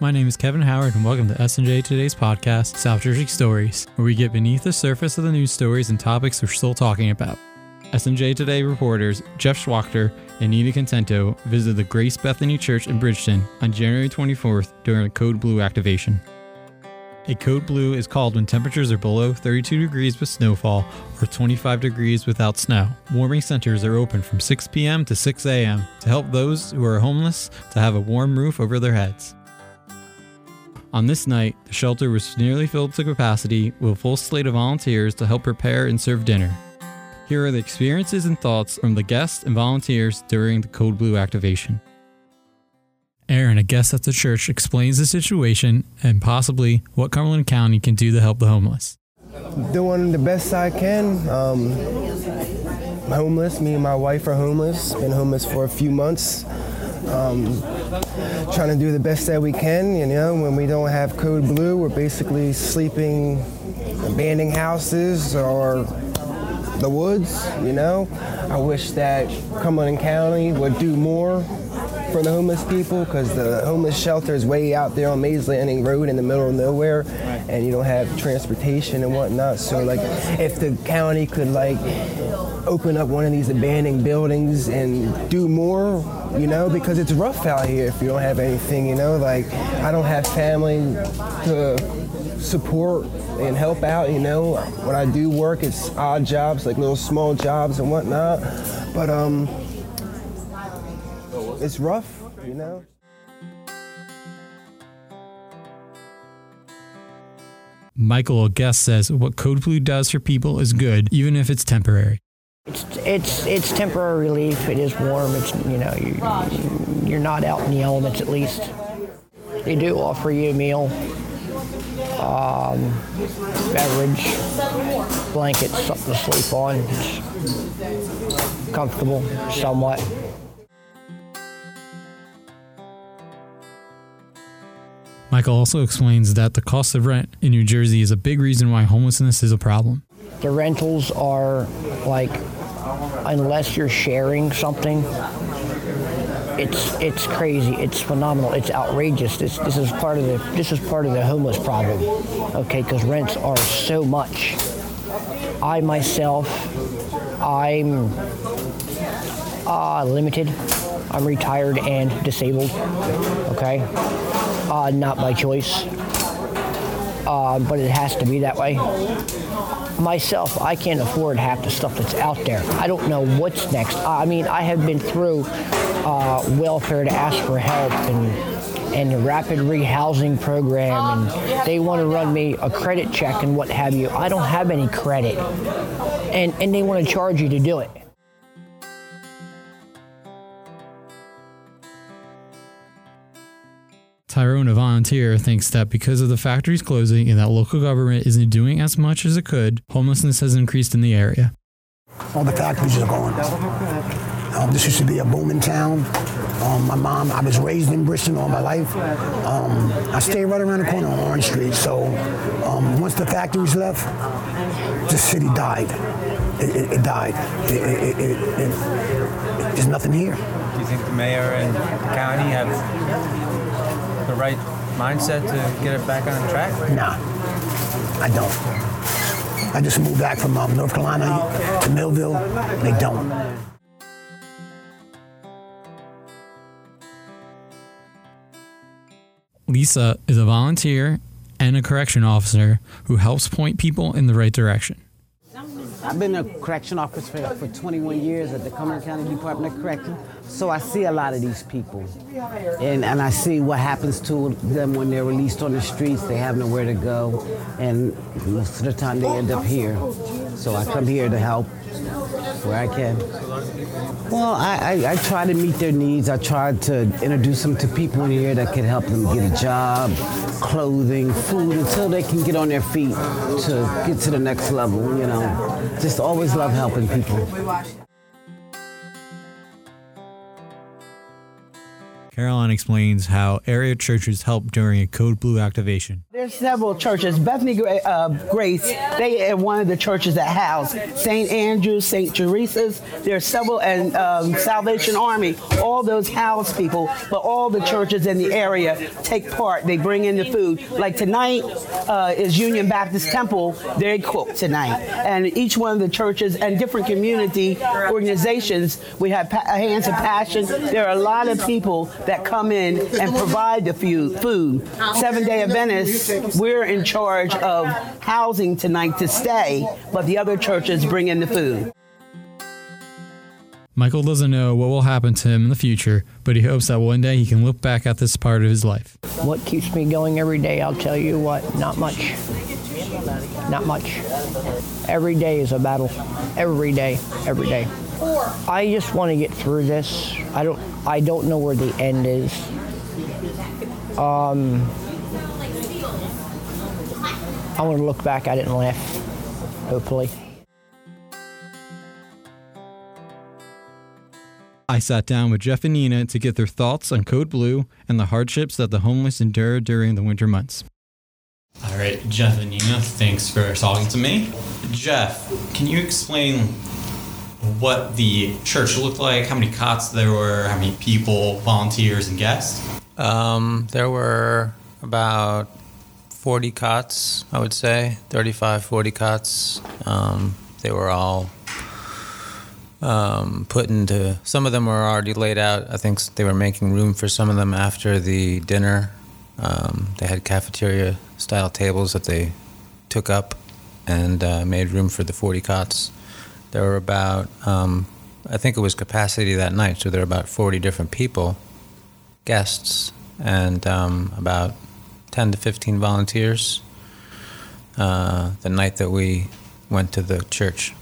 My name is Kevin Howard, and welcome to S&J Today's podcast, South Jersey Stories, where we get beneath the surface of the news stories and topics we're still talking about. S&J Today reporters Jeff Schwachter and Nina Contento visited the Grace Bethany Church in Bridgeton on January 24th during a Code Blue activation. A code blue is called when temperatures are below 32 degrees with snowfall or 25 degrees without snow. Warming centers are open from 6 p.m. to 6 a.m. to help those who are homeless to have a warm roof over their heads. On this night, the shelter was nearly filled to capacity with a full slate of volunteers to help prepare and serve dinner. Here are the experiences and thoughts from the guests and volunteers during the Code Blue activation. Aaron, a guest at the church, explains the situation and possibly what Cumberland County can do to help the homeless. Doing the best I can. Um, homeless. Me and my wife are homeless. Been homeless for a few months. Um, trying to do the best that we can. You know, when we don't have Code Blue, we're basically sleeping in abandoned houses or the woods. You know, I wish that Cumberland County would do more for the homeless people because the homeless shelter is way out there on Mays Landing Road in the middle of nowhere, and you don't have transportation and whatnot. So like, if the county could like open up one of these abandoned buildings and do more, you know, because it's rough out here if you don't have anything, you know. Like, I don't have family to support and help out, you know. When I do work, it's odd jobs, like little small jobs and whatnot. But um, it's rough, you know. Michael, a guest, says what Code Blue does for people is good, even if it's temporary. It's it's it's temporary relief. It is warm. It's you know you you're not out in the elements at least. They do offer you a meal, um, beverage, blankets, something to sleep on. It's comfortable, somewhat. Michael also explains that the cost of rent in New Jersey is a big reason why homelessness is a problem. The rentals are like, unless you're sharing something, it's it's crazy. It's phenomenal. It's outrageous. This this is part of the this is part of the homeless problem. Okay, because rents are so much. I myself, I'm uh, limited. I'm retired and disabled. Okay, uh, not by choice, uh, but it has to be that way. Myself, I can't afford half the stuff that's out there. I don't know what's next. I mean, I have been through uh, welfare to ask for help and and the rapid rehousing program, and they want to run me a credit check and what have you. I don't have any credit, and and they want to charge you to do it. Tyrone, a volunteer, thinks that because of the factories closing and that local government isn't doing as much as it could, homelessness has increased in the area. All the factories are gone. Um, this used to be a booming town. Um, my mom, I was raised in Bristol all my life. Um, I stay right around the corner on Orange Street. So um, once the factories left, the city died. It, it, it died. It, there's nothing here. Do you think the mayor and the county have the right mindset to get it back on track? Nah, I don't. I just moved back from um, North Carolina to Millville. They don't. Lisa is a volunteer and a correction officer who helps point people in the right direction. I've been a correction officer for, for 21 years at the Cumberland County Department of Correction, so I see a lot of these people. And, and I see what happens to them when they're released on the streets. They have nowhere to go, and most of the time they end up here. So I come here to help where I can. Well, I, I, I try to meet their needs. I try to introduce them to people in here that can help them get a job, clothing, food, until they can get on their feet to get to the next level, you know. Just always love helping people. Caroline explains how area churches help during a Code Blue activation. There's several churches. Bethany uh, Grace, they are one of the churches that house St. Andrews, St. Teresa's. There are several, and um, Salvation Army. All those house people, but all the churches in the area take part. They bring in the food. Like tonight uh, is Union Baptist Temple. They cook tonight, and each one of the churches and different community organizations. We have pa- Hands of Passion. There are a lot of people that come in and provide the food. food. Seven Day Adventists we're in charge of housing tonight to stay, but the other churches bring in the food. Michael doesn't know what will happen to him in the future, but he hopes that one day he can look back at this part of his life. What keeps me going every day, I'll tell you what, not much. Not much. Every day is a battle. Every day, every day. I just want to get through this. I don't I don't know where the end is. Um I want to look back at it and laugh, hopefully. I sat down with Jeff and Nina to get their thoughts on Code Blue and the hardships that the homeless endure during the winter months. All right, Jeff and Nina, thanks for talking to me. Jeff, can you explain what the church looked like, how many cots there were, how many people, volunteers, and guests? Um, there were about 40 cots, I would say, 35, 40 cots. Um, they were all um, put into, some of them were already laid out. I think they were making room for some of them after the dinner. Um, they had cafeteria style tables that they took up and uh, made room for the 40 cots. There were about, um, I think it was capacity that night, so there were about 40 different people, guests, and um, about 10 to 15 volunteers uh, the night that we went to the church.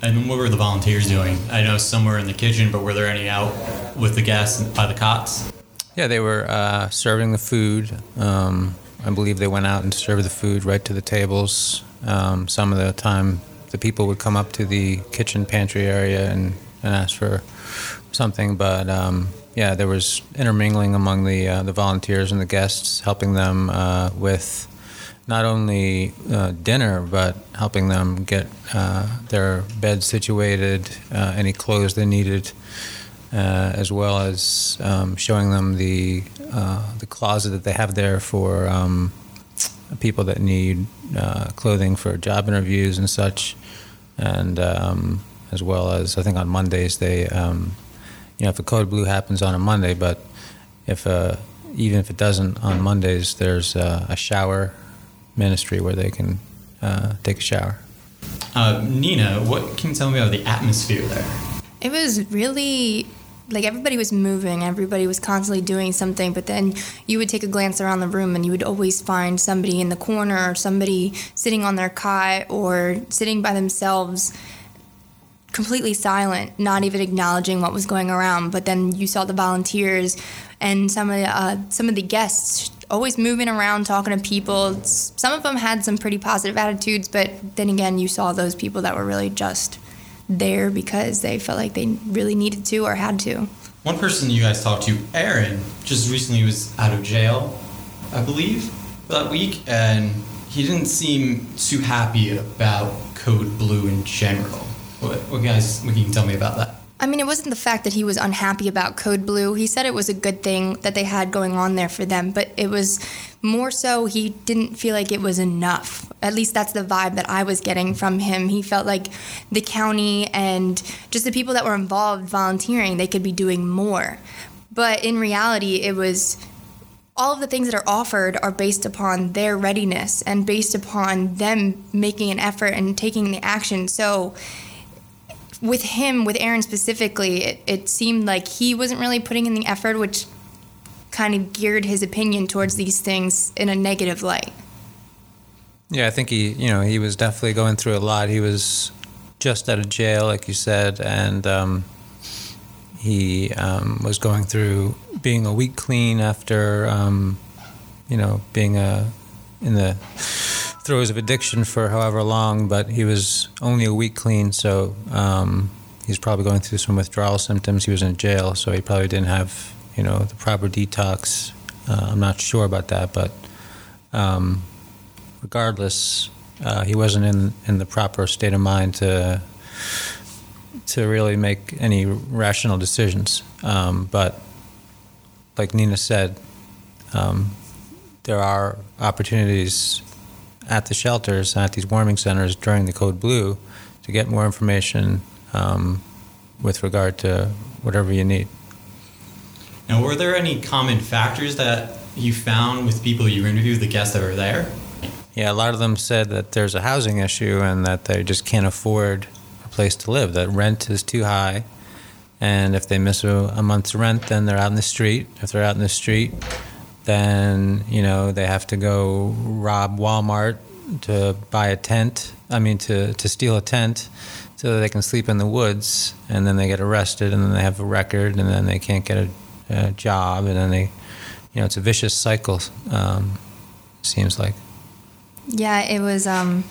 And what were the volunteers doing? I know some were in the kitchen, but were there any out with the guests by the cots? Yeah, they were uh, serving the food. Um, I believe they went out and served the food right to the tables. Um, some of the time, the people would come up to the kitchen pantry area and, and ask for something, but um, yeah, there was intermingling among the uh, the volunteers and the guests, helping them uh, with not only uh, dinner but helping them get uh, their beds situated, uh, any clothes they needed, uh, as well as um, showing them the the closet that they have there for um, people that need clothing for job interviews and such, and um, as well as I think on Mondays they um, you know, if a code blue happens on a Monday, but if uh, even if it doesn't on Mondays, there's uh, a shower ministry where they can uh, take a shower. Uh, Nina, what can you tell me about the atmosphere there? It was really like everybody was moving, everybody was constantly doing something, but then you would take a glance around the room and you would always find somebody in the corner or somebody sitting on their cot or sitting by themselves completely silent, not even acknowledging what was going around. But then you saw the volunteers and some of the, uh, some of the guests always moving around, talking to people. Some of them had some pretty positive attitudes, but then again, you saw those people that were really just there because they felt like they really needed to or had to. One person you guys talked to, Aaron, just recently was out of jail, I believe, that week, and he didn't seem too happy about Code Blue in general. What, what guys, what can you tell me about that? I mean, it wasn't the fact that he was unhappy about Code Blue. He said it was a good thing that they had going on there for them, but it was more so he didn't feel like it was enough. At least that's the vibe that I was getting from him. He felt like the county and just the people that were involved volunteering, they could be doing more. But in reality, it was all of the things that are offered are based upon their readiness and based upon them making an effort and taking the action. So, with him, with Aaron specifically, it, it seemed like he wasn't really putting in the effort, which kind of geared his opinion towards these things in a negative light. Yeah, I think he, you know, he was definitely going through a lot. He was just out of jail, like you said, and um, he um, was going through being a week clean after, um, you know, being a in the throes of addiction for however long, but he was only a week clean, so um, he's probably going through some withdrawal symptoms. He was in jail, so he probably didn't have you know, the proper detox. Uh, I'm not sure about that, but um, regardless, uh, he wasn't in in the proper state of mind to to really make any rational decisions. Um, but like Nina said, um, there are opportunities at the shelters, at these warming centers during the Code Blue, to get more information um, with regard to whatever you need. Now, were there any common factors that you found with people you interviewed, the guests that were there? Yeah, a lot of them said that there's a housing issue and that they just can't afford a place to live, that rent is too high. And if they miss a, a month's rent, then they're out in the street. If they're out in the street, then, you know, they have to go rob Walmart to buy a tent. I mean, to, to steal a tent so that they can sleep in the woods. And then they get arrested and then they have a record and then they can't get a, a job. And then they, you know, it's a vicious cycle, um, seems like. Yeah, it was. Um,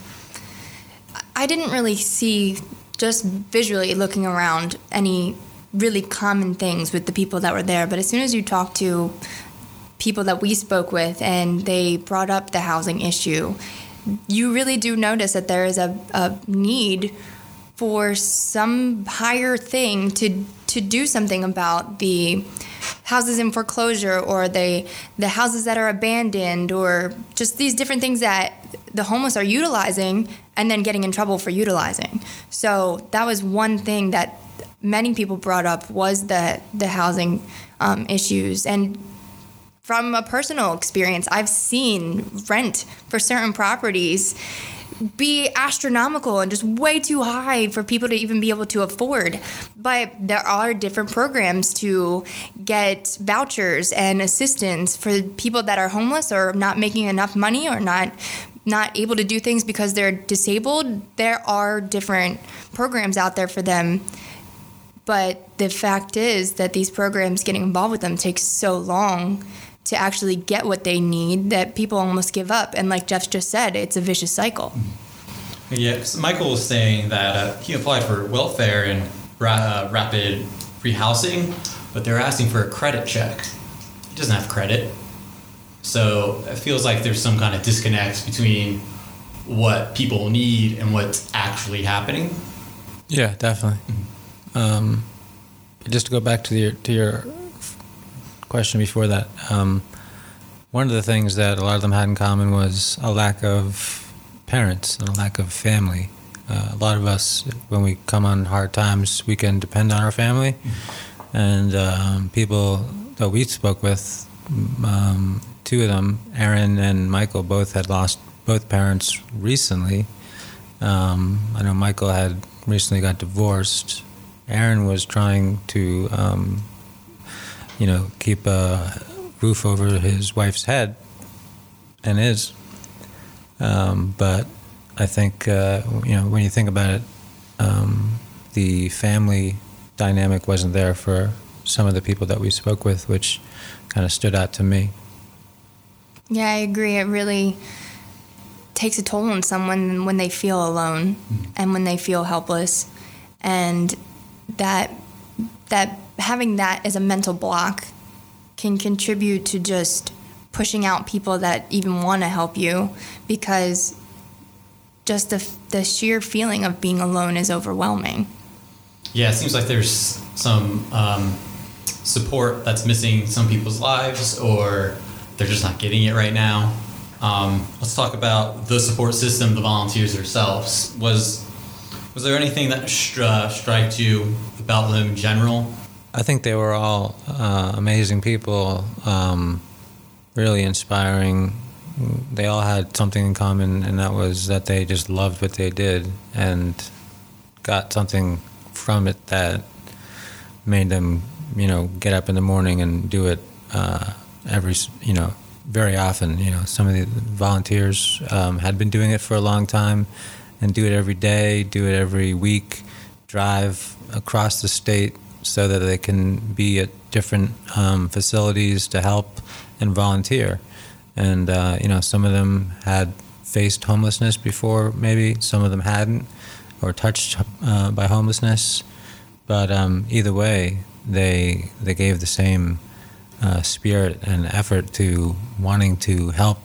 I didn't really see, just visually looking around, any really common things with the people that were there. But as soon as you talk to people that we spoke with and they brought up the housing issue, you really do notice that there is a, a need for some higher thing to to do something about the houses in foreclosure or the the houses that are abandoned or just these different things that the homeless are utilizing and then getting in trouble for utilizing. So that was one thing that many people brought up was the the housing um, issues and from a personal experience i've seen rent for certain properties be astronomical and just way too high for people to even be able to afford. But there are different programs to get vouchers and assistance for people that are homeless or not making enough money or not not able to do things because they're disabled. There are different programs out there for them. But the fact is that these programs getting involved with them takes so long to actually get what they need that people almost give up. And like Jeff just said, it's a vicious cycle. Yeah, Michael was saying that uh, he applied for welfare and ra- uh, rapid rehousing, but they're asking for a credit check. He doesn't have credit. So it feels like there's some kind of disconnect between what people need and what's actually happening. Yeah, definitely. Um, just to go back to your to your question before that, um, one of the things that a lot of them had in common was a lack of parents and a lack of family. Uh, a lot of us, when we come on hard times, we can depend on our family, and um, people that we spoke with, um, two of them, Aaron and Michael, both had lost both parents recently. Um, I know Michael had recently got divorced. Aaron was trying to, um, you know, keep a roof over his wife's head, and is. Um, but I think, uh, you know, when you think about it, um, the family dynamic wasn't there for some of the people that we spoke with, which kind of stood out to me. Yeah, I agree. It really takes a toll on someone when they feel alone and when they feel helpless, and that that having that as a mental block can contribute to just pushing out people that even want to help you because just the, the sheer feeling of being alone is overwhelming. Yeah, it seems like there's some um, support that's missing some people's lives, or they're just not getting it right now. Um, let's talk about the support system, the volunteers themselves. Was was there anything that stri- struck you about them in general? I think they were all uh, amazing people, um, really inspiring. They all had something in common, and that was that they just loved what they did and got something from it that made them, you know, get up in the morning and do it uh, every, you know, very often. You know, some of the volunteers um, had been doing it for a long time and do it every day, do it every week, drive across the state so that they can be at different um, facilities to help and volunteer. And, uh, you know, some of them had faced homelessness before, maybe, some of them hadn't, or touched uh, by homelessness. But um, either way, they, they gave the same uh, spirit and effort to wanting to help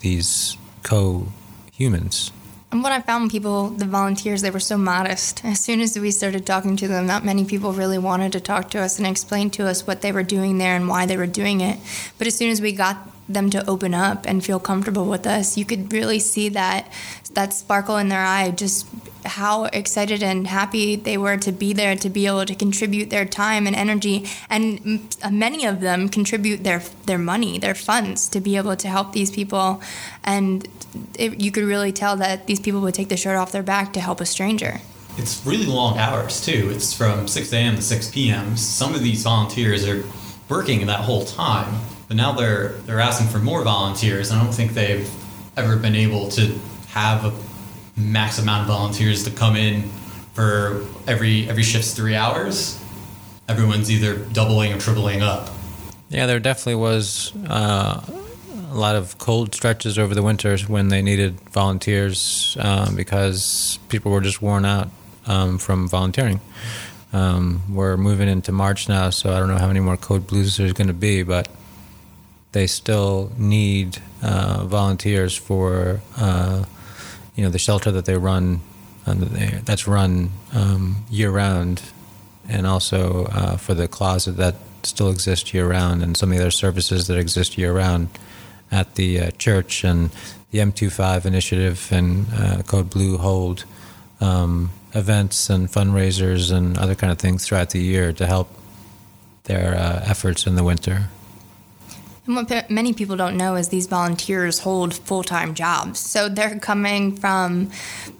these co-humans. And what I found people, the volunteers, they were so modest. As soon as we started talking to them, not many people really wanted to talk to us and explain to us what they were doing there and why they were doing it. But as soon as we got them to open up and feel comfortable with us, you could really see that that sparkle in their eye, just how excited and happy they were to be there, to be able to contribute their time and energy, and many of them contribute their their money, their funds, to be able to help these people, and it, you could really tell that these people would take the shirt off their back to help a stranger. It's really long hours too. It's from 6 a.m. to 6 p.m. Some of these volunteers are working that whole time but now they're they're asking for more volunteers. I don't think they've ever been able to have a max amount of volunteers to come in for every every shift's three hours. Everyone's either doubling or tripling up. Yeah, there definitely was uh, a lot of cold stretches over the winters when they needed volunteers um, because people were just worn out um, from volunteering. Um, we're moving into March now, so I don't know how many more code blues there's going to be, but they still need uh, volunteers for uh, you know the shelter that they run uh, that's run um, year round, and also uh, for the closet that still exists year round, and some of the other services that exist year round at the uh, church and the M25 initiative and uh, Code Blue hold um, events and fundraisers and other kind of things throughout the year to help their efforts in the winter. And what many people don't know is these volunteers hold full time jobs. So they're coming from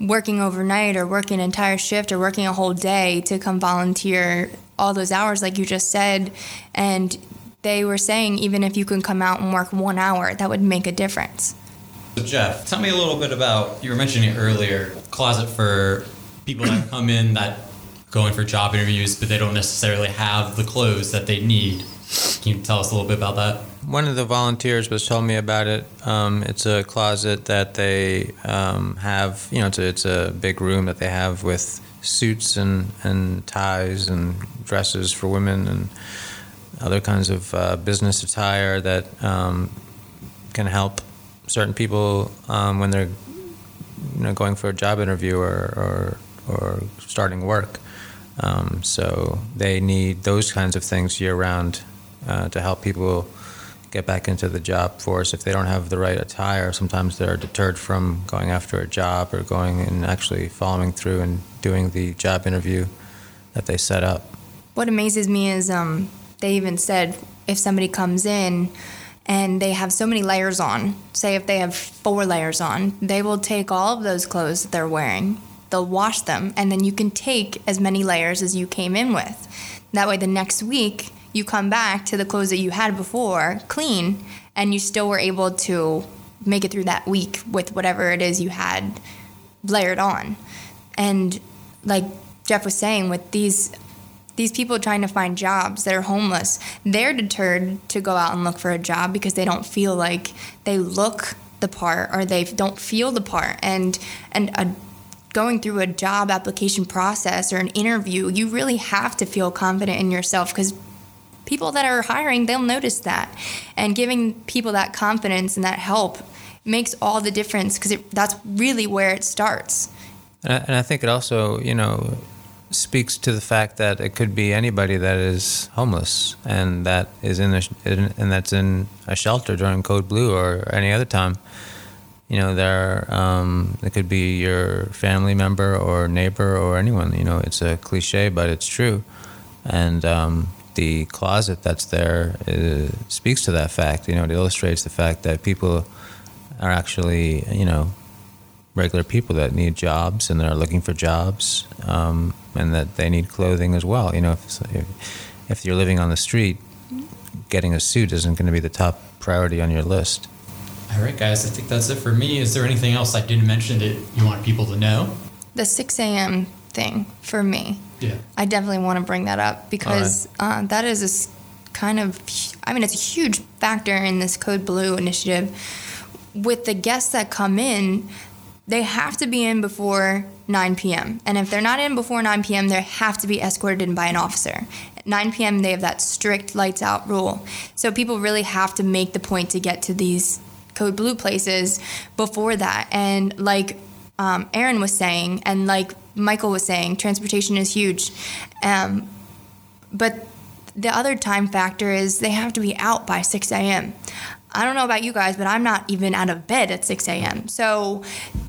working overnight or working an entire shift or working a whole day to come volunteer all those hours, like you just said. And they were saying even if you can come out and work one hour, that would make a difference. So Jeff, tell me a little bit about you were mentioning earlier closet for people that come in that go in for job interviews, but they don't necessarily have the clothes that they need. Can you tell us a little bit about that? One of the volunteers was telling me about it. Um, it's a closet that they um, have. You know, it's a, it's a big room that they have with suits and, and ties and dresses for women and other kinds of uh, business attire that um, can help certain people um, when they're you know going for a job interview or or, or starting work. Um, so they need those kinds of things year round uh, to help people get back into the job force. If they don't have the right attire, sometimes they're deterred from going after a job or going and actually following through and doing the job interview that they set up. What amazes me is um, they even said if somebody comes in and they have so many layers on, say if they have four layers on, they will take all of those clothes that they're wearing, they'll wash them, and then you can take as many layers as you came in with. That way, the next week, you come back to the clothes that you had before clean and you still were able to make it through that week with whatever it is you had layered on. And like Jeff was saying, with these these people trying to find jobs that are homeless, they're deterred to go out and look for a job because they don't feel like they look the part or they don't feel the part. And and a, going through a job application process or an interview, you really have to feel confident in yourself because people that are hiring, they'll notice that. And giving people that confidence and that help makes all the difference because that's really where it starts. And I, and I think it also, you know, speaks to the fact that it could be anybody that is homeless and that is in, a, and that's in a shelter during Code Blue or any other time. You know, there um, it could be your family member or neighbor or anyone. You know, it's a cliche, but it's true. And um, the closet that's there uh, speaks to that fact. You know, it illustrates the fact that people are actually, you know, regular people that need jobs and they're looking for jobs, um, and that they need clothing as well. You know, if, if you're living on the street, getting a suit isn't going to be the top priority on your list. All right, guys, I think that's it for me. Is there anything else I didn't mention that you want people to know? The 6 a.m. thing for me. Yeah. I definitely want to bring that up because right. uh, that is a kind of, I mean, it's a huge factor in this Code Blue initiative. With the guests that come in, they have to be in before 9 p.m. And if they're not in before 9 p.m., they have to be escorted in by an officer. At 9 p.m. they have that strict lights out rule. So people really have to make the point to get to these code blue places before that. And like um, Aaron was saying, and like Michael was saying, transportation is huge. Um, but the other time factor is they have to be out by 6 a.m. I don't know about you guys, but I'm not even out of bed at 6 a.m. So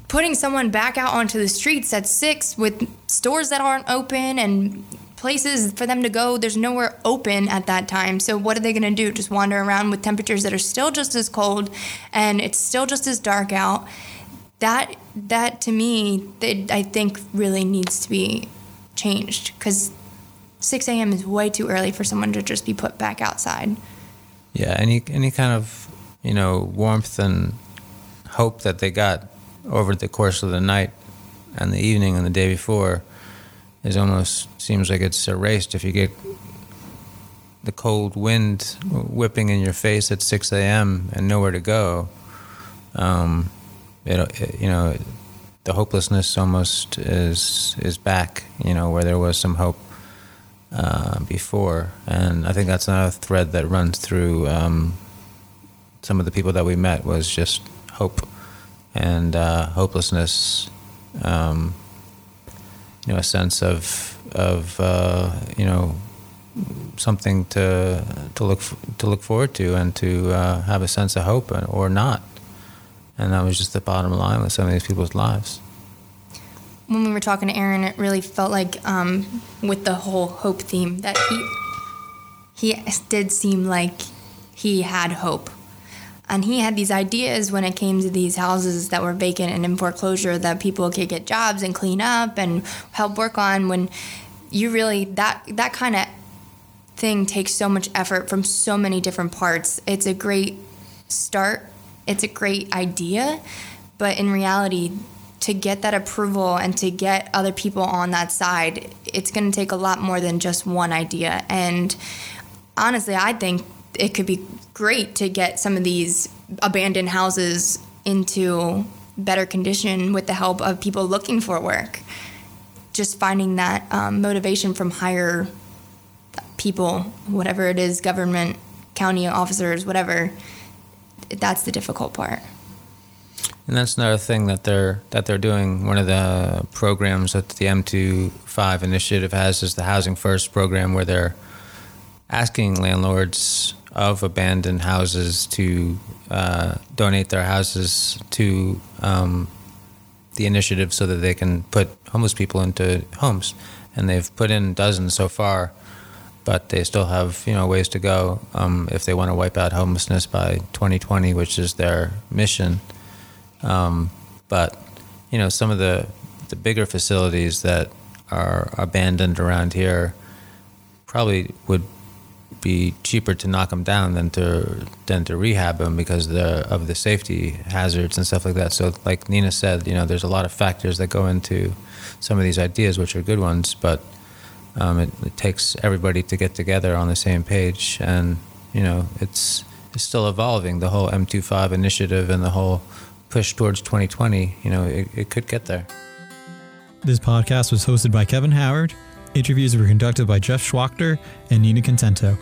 putting someone back out onto the streets at 6 with stores that aren't open and places for them to go, there's nowhere open at that time. So what are they going to do? Just wander around with temperatures that are still just as cold and it's still just as dark out. That that to me, that I think really needs to be changed because 6 a.m. is way too early for someone to just be put back outside. Yeah, any any kind of you know warmth and hope that they got over the course of the night and the evening and the day before is almost seems like it's erased if you get the cold wind whipping in your face at 6 a.m. and nowhere to go. Um, it, it, you know, the hopelessness almost is is back. You know, where there was some hope uh, before, and I think that's another thread that runs through um, some of the people that we met was just hope and uh, hopelessness. Um, you know, a sense of of uh, you know something to to look to look forward to and to uh, have a sense of hope or not, and that was just the bottom line with some of these people's lives when we were talking to Aaron, it really felt like um, with the whole hope theme that he he did seem like he had hope, and he had these ideas when it came to these houses that were vacant and in foreclosure that people could get jobs and clean up and help work on. When you really that that kind of thing takes so much effort from so many different parts. It's a great start. It's a great idea, but in reality, to get that approval and to get other people on that side, it's going to take a lot more than just one idea. And honestly, I think it could be great to get some of these abandoned houses into better condition with the help of people looking for work. Just finding that um, motivation from higher people, whatever it is, government, county officers, whatever, that's the difficult part. And that's another thing that they're that they're doing. One of the programs that the M25 initiative has is the Housing First program, where they're asking landlords of abandoned houses to uh, donate their houses to um, the initiative so that they can put homeless people into homes. And they've put in dozens so far, but they still have you know ways to go um, if they want to wipe out homelessness by 2020, which is their mission. Um, but you know, some of the the bigger facilities that are abandoned around here probably would be cheaper to knock them down than to than to rehab them because of the of the safety hazards and stuff like that. So, like Nina said, you know, there's a lot of factors that go into some of these ideas, which are good ones, but um, it, it takes everybody to get together on the same page, and you know, it's it's still evolving. The whole M25 initiative and the whole push towards 2020, you know, it, it could get there. This podcast was hosted by Kevin Howard. Interviews were conducted by Jeff Schwachter and Nina Contento,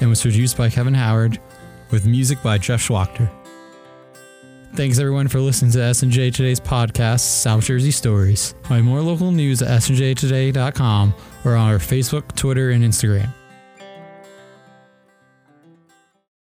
and was produced by Kevin Howard, with music by Jeff Schwachter. Thanks everyone for listening to S&J Today's podcast, South Jersey Stories. Find more local news at snjtoday.com or on our Facebook, Twitter, and Instagram.